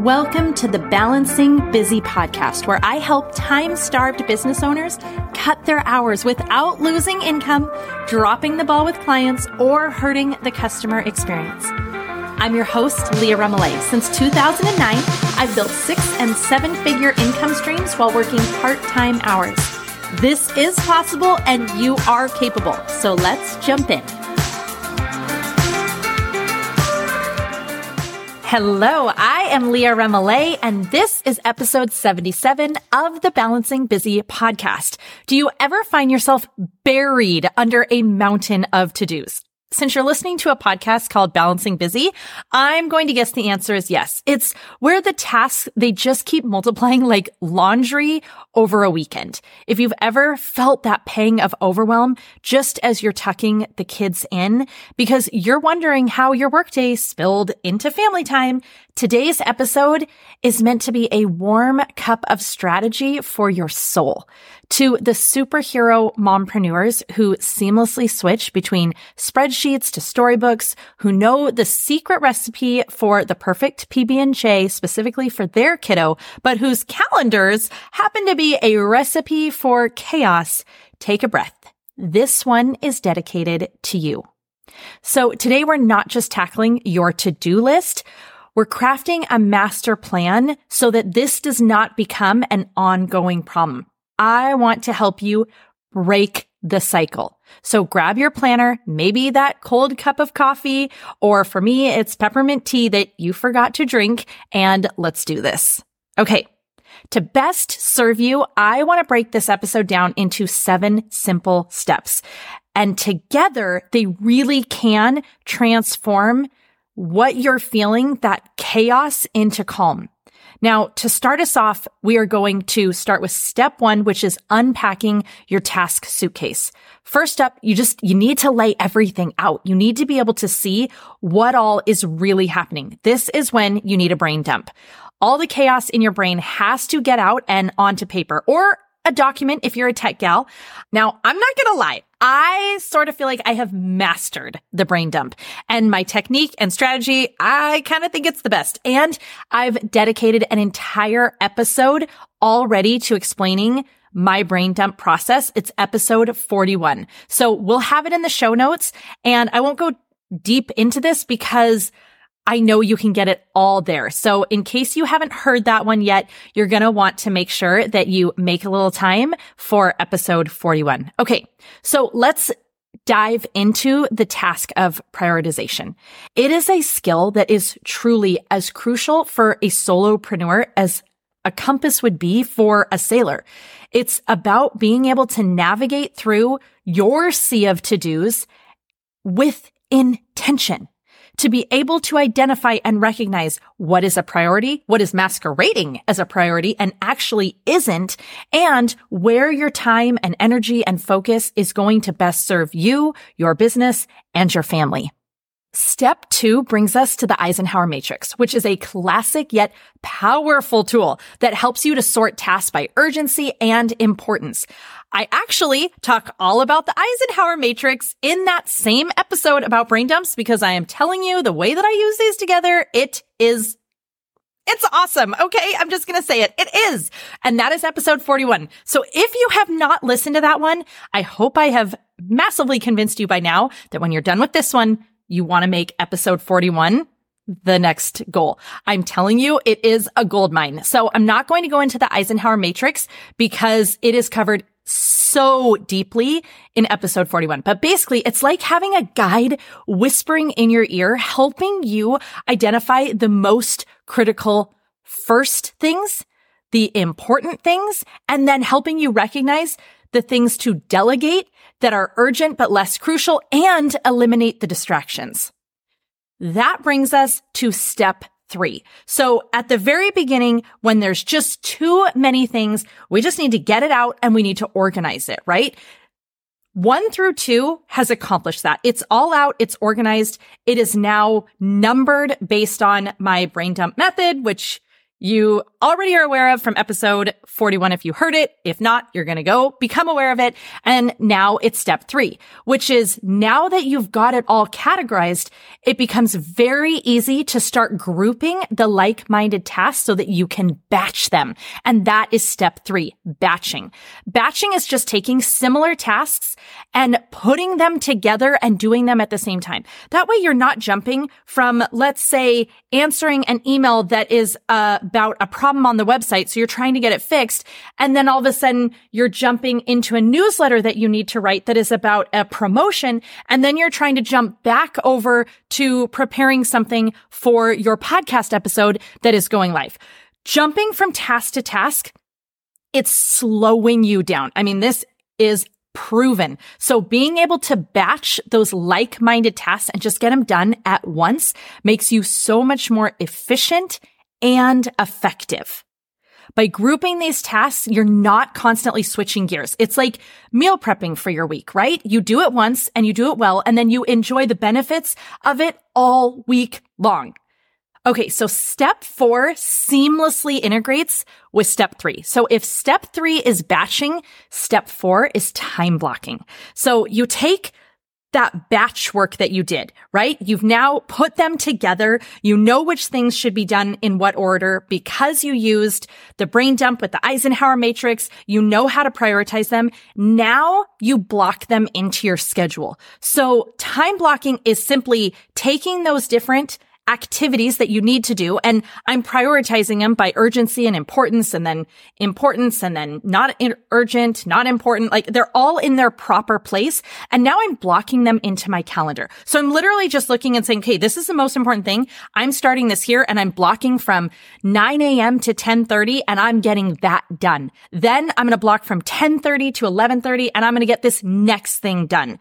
Welcome to the Balancing Busy podcast, where I help time starved business owners cut their hours without losing income, dropping the ball with clients, or hurting the customer experience. I'm your host, Leah Remillet. Since 2009, I've built six and seven figure income streams while working part time hours. This is possible and you are capable. So let's jump in. Hello, am Leah Remillet, and this is episode 77 of the Balancing Busy podcast. Do you ever find yourself buried under a mountain of to-dos? Since you're listening to a podcast called Balancing Busy, I'm going to guess the answer is yes. It's where the tasks, they just keep multiplying like laundry over a weekend. If you've ever felt that pang of overwhelm just as you're tucking the kids in because you're wondering how your workday spilled into family time, today's episode is meant to be a warm cup of strategy for your soul to the superhero mompreneurs who seamlessly switch between spreadsheets to storybooks, who know the secret recipe for the perfect PB&J specifically for their kiddo, but whose calendars happen to be a recipe for chaos. Take a breath. This one is dedicated to you. So today we're not just tackling your to-do list. We're crafting a master plan so that this does not become an ongoing problem. I want to help you break the cycle. So grab your planner, maybe that cold cup of coffee, or for me, it's peppermint tea that you forgot to drink, and let's do this. Okay. To best serve you, I want to break this episode down into seven simple steps. And together, they really can transform what you're feeling, that chaos into calm. Now, to start us off, we are going to start with step one, which is unpacking your task suitcase. First up, you just, you need to lay everything out. You need to be able to see what all is really happening. This is when you need a brain dump. All the chaos in your brain has to get out and onto paper or a document if you're a tech gal. Now, I'm not going to lie. I sort of feel like I have mastered the brain dump and my technique and strategy. I kind of think it's the best. And I've dedicated an entire episode already to explaining my brain dump process. It's episode 41. So we'll have it in the show notes and I won't go deep into this because I know you can get it all there. So in case you haven't heard that one yet, you're going to want to make sure that you make a little time for episode 41. Okay. So let's dive into the task of prioritization. It is a skill that is truly as crucial for a solopreneur as a compass would be for a sailor. It's about being able to navigate through your sea of to-dos with intention to be able to identify and recognize what is a priority, what is masquerading as a priority and actually isn't, and where your time and energy and focus is going to best serve you, your business, and your family. Step two brings us to the Eisenhower Matrix, which is a classic yet powerful tool that helps you to sort tasks by urgency and importance. I actually talk all about the Eisenhower Matrix in that same episode about brain dumps because I am telling you the way that I use these together, it is it's awesome. Okay. I'm just going to say it. It is. And that is episode 41. So if you have not listened to that one, I hope I have massively convinced you by now that when you're done with this one, you want to make episode 41 the next goal. I'm telling you, it is a gold mine. So I'm not going to go into the Eisenhower matrix because it is covered so deeply in episode 41. But basically, it's like having a guide whispering in your ear, helping you identify the most critical first things, the important things, and then helping you recognize the things to delegate that are urgent but less crucial and eliminate the distractions. That brings us to step three. So at the very beginning, when there's just too many things, we just need to get it out and we need to organize it, right? One through two has accomplished that. It's all out. It's organized. It is now numbered based on my brain dump method, which you already are aware of from episode 41 if you heard it. If not, you're going to go become aware of it. And now it's step three, which is now that you've got it all categorized, it becomes very easy to start grouping the like-minded tasks so that you can batch them. And that is step three, batching. Batching is just taking similar tasks and putting them together and doing them at the same time. That way you're not jumping from, let's say, answering an email that is, uh, about a problem on the website. So you're trying to get it fixed. And then all of a sudden you're jumping into a newsletter that you need to write that is about a promotion. And then you're trying to jump back over to preparing something for your podcast episode that is going live. Jumping from task to task, it's slowing you down. I mean, this is proven. So being able to batch those like-minded tasks and just get them done at once makes you so much more efficient and effective. By grouping these tasks, you're not constantly switching gears. It's like meal prepping for your week, right? You do it once and you do it well, and then you enjoy the benefits of it all week long. Okay, so step four seamlessly integrates with step three. So if step three is batching, step four is time blocking. So you take that batch work that you did, right? You've now put them together. You know which things should be done in what order because you used the brain dump with the Eisenhower matrix. You know how to prioritize them. Now you block them into your schedule. So time blocking is simply taking those different activities that you need to do. And I'm prioritizing them by urgency and importance and then importance and then not urgent, not important. Like they're all in their proper place. And now I'm blocking them into my calendar. So I'm literally just looking and saying, okay, this is the most important thing. I'm starting this here and I'm blocking from 9 a.m. to 1030 and I'm getting that done. Then I'm going to block from 1030 to 1130 and I'm going to get this next thing done.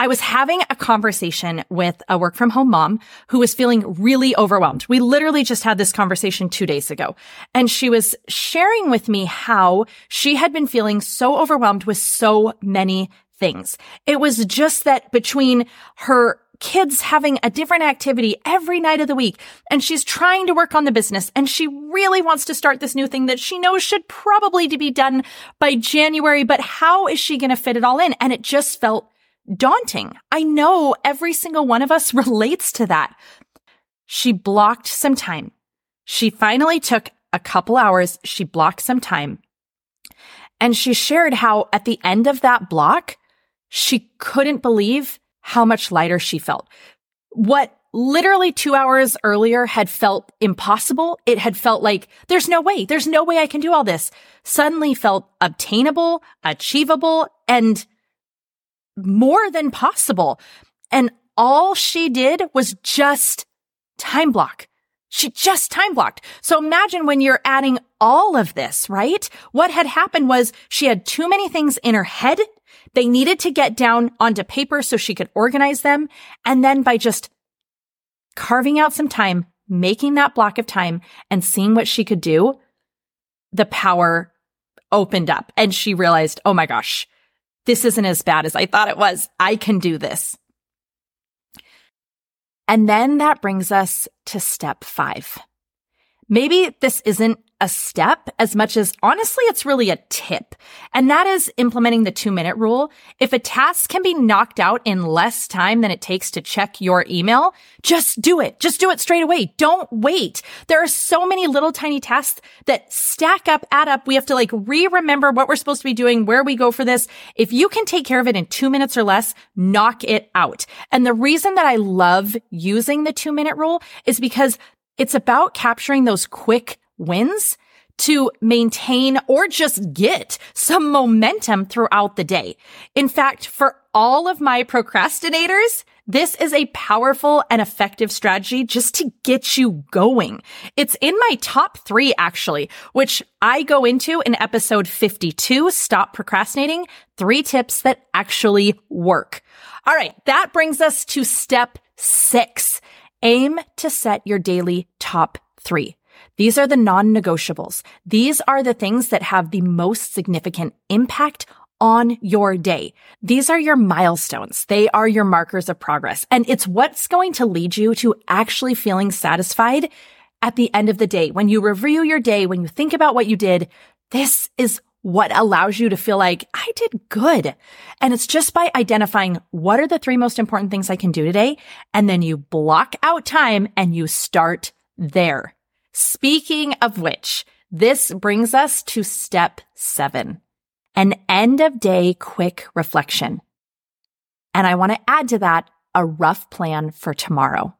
I was having a conversation with a work from home mom who was feeling really overwhelmed. We literally just had this conversation two days ago and she was sharing with me how she had been feeling so overwhelmed with so many things. It was just that between her kids having a different activity every night of the week and she's trying to work on the business and she really wants to start this new thing that she knows should probably be done by January, but how is she going to fit it all in? And it just felt daunting. I know every single one of us relates to that. She blocked some time. She finally took a couple hours. She blocked some time and she shared how at the end of that block, she couldn't believe how much lighter she felt. What literally two hours earlier had felt impossible. It had felt like there's no way, there's no way I can do all this. Suddenly felt obtainable, achievable, and more than possible. And all she did was just time block. She just time blocked. So imagine when you're adding all of this, right? What had happened was she had too many things in her head. They needed to get down onto paper so she could organize them. And then by just carving out some time, making that block of time and seeing what she could do, the power opened up and she realized, oh my gosh, this isn't as bad as I thought it was. I can do this. And then that brings us to step five. Maybe this isn't a step as much as honestly, it's really a tip. And that is implementing the two minute rule. If a task can be knocked out in less time than it takes to check your email, just do it. Just do it straight away. Don't wait. There are so many little tiny tasks that stack up, add up. We have to like re-remember what we're supposed to be doing, where we go for this. If you can take care of it in two minutes or less, knock it out. And the reason that I love using the two minute rule is because it's about capturing those quick wins to maintain or just get some momentum throughout the day. In fact, for all of my procrastinators, this is a powerful and effective strategy just to get you going. It's in my top three, actually, which I go into in episode 52, Stop Procrastinating, three tips that actually work. All right. That brings us to step six. Aim to set your daily top three. These are the non-negotiables. These are the things that have the most significant impact on your day. These are your milestones. They are your markers of progress. And it's what's going to lead you to actually feeling satisfied at the end of the day, when you review your day, when you think about what you did, this is what allows you to feel like I did good. And it's just by identifying what are the three most important things I can do today. And then you block out time and you start there. Speaking of which, this brings us to step seven, an end of day quick reflection. And I want to add to that a rough plan for tomorrow.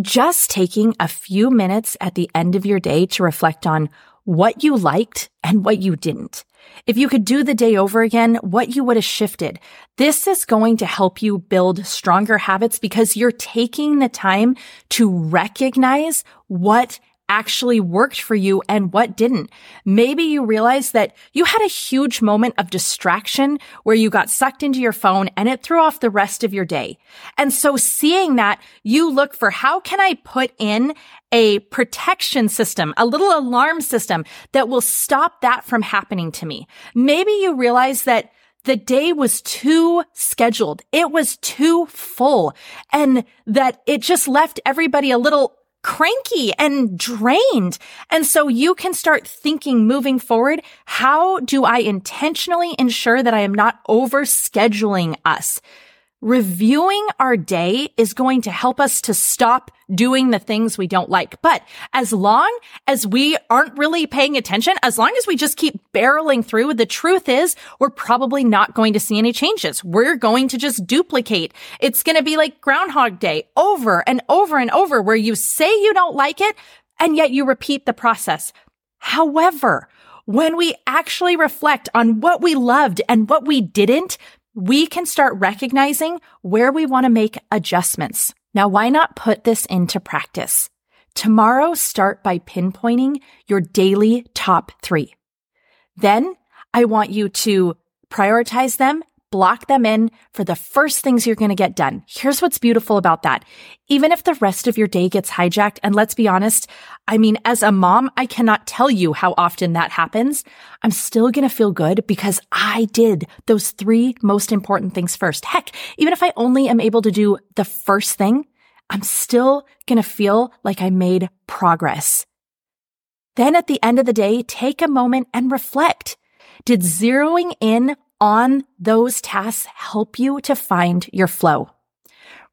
Just taking a few minutes at the end of your day to reflect on what you liked and what you didn't. If you could do the day over again, what you would have shifted. This is going to help you build stronger habits because you're taking the time to recognize what actually worked for you and what didn't. Maybe you realized that you had a huge moment of distraction where you got sucked into your phone and it threw off the rest of your day. And so seeing that, you look for how can I put in a protection system, a little alarm system that will stop that from happening to me. Maybe you realize that the day was too scheduled. It was too full and that it just left everybody a little cranky and drained. And so you can start thinking moving forward, how do I intentionally ensure that I am not over scheduling us? Reviewing our day is going to help us to stop doing the things we don't like. But as long as we aren't really paying attention, as long as we just keep barreling through, the truth is we're probably not going to see any changes. We're going to just duplicate. It's going to be like Groundhog Day over and over and over where you say you don't like it and yet you repeat the process. However, when we actually reflect on what we loved and what we didn't, we can start recognizing where we want to make adjustments. Now, why not put this into practice? Tomorrow, start by pinpointing your daily top three. Then I want you to prioritize them block them in for the first things you're going to get done. Here's what's beautiful about that. Even if the rest of your day gets hijacked, and let's be honest, I mean, as a mom, I cannot tell you how often that happens. I'm still going to feel good because I did those three most important things first. Heck, even if I only am able to do the first thing, I'm still going to feel like I made progress. Then at the end of the day, take a moment and reflect. Did zeroing in on those tasks help you to find your flow.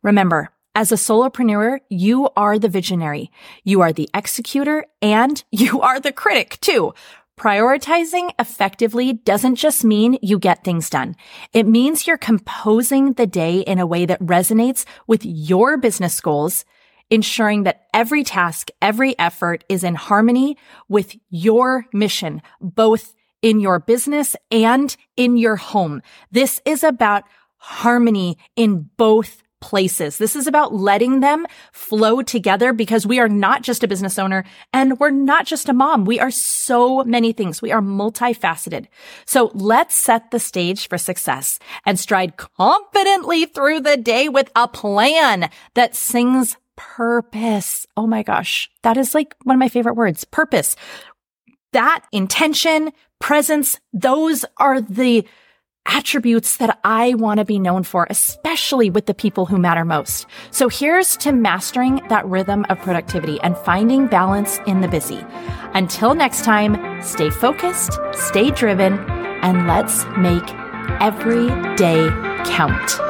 Remember, as a solopreneur, you are the visionary, you are the executor, and you are the critic too. Prioritizing effectively doesn't just mean you get things done. It means you're composing the day in a way that resonates with your business goals, ensuring that every task, every effort is in harmony with your mission, both in your business and in your home. This is about harmony in both places. This is about letting them flow together because we are not just a business owner and we're not just a mom. We are so many things. We are multifaceted. So let's set the stage for success and stride confidently through the day with a plan that sings purpose. Oh my gosh. That is like one of my favorite words, purpose. That intention, presence, those are the attributes that I want to be known for, especially with the people who matter most. So here's to mastering that rhythm of productivity and finding balance in the busy. Until next time, stay focused, stay driven, and let's make every day count.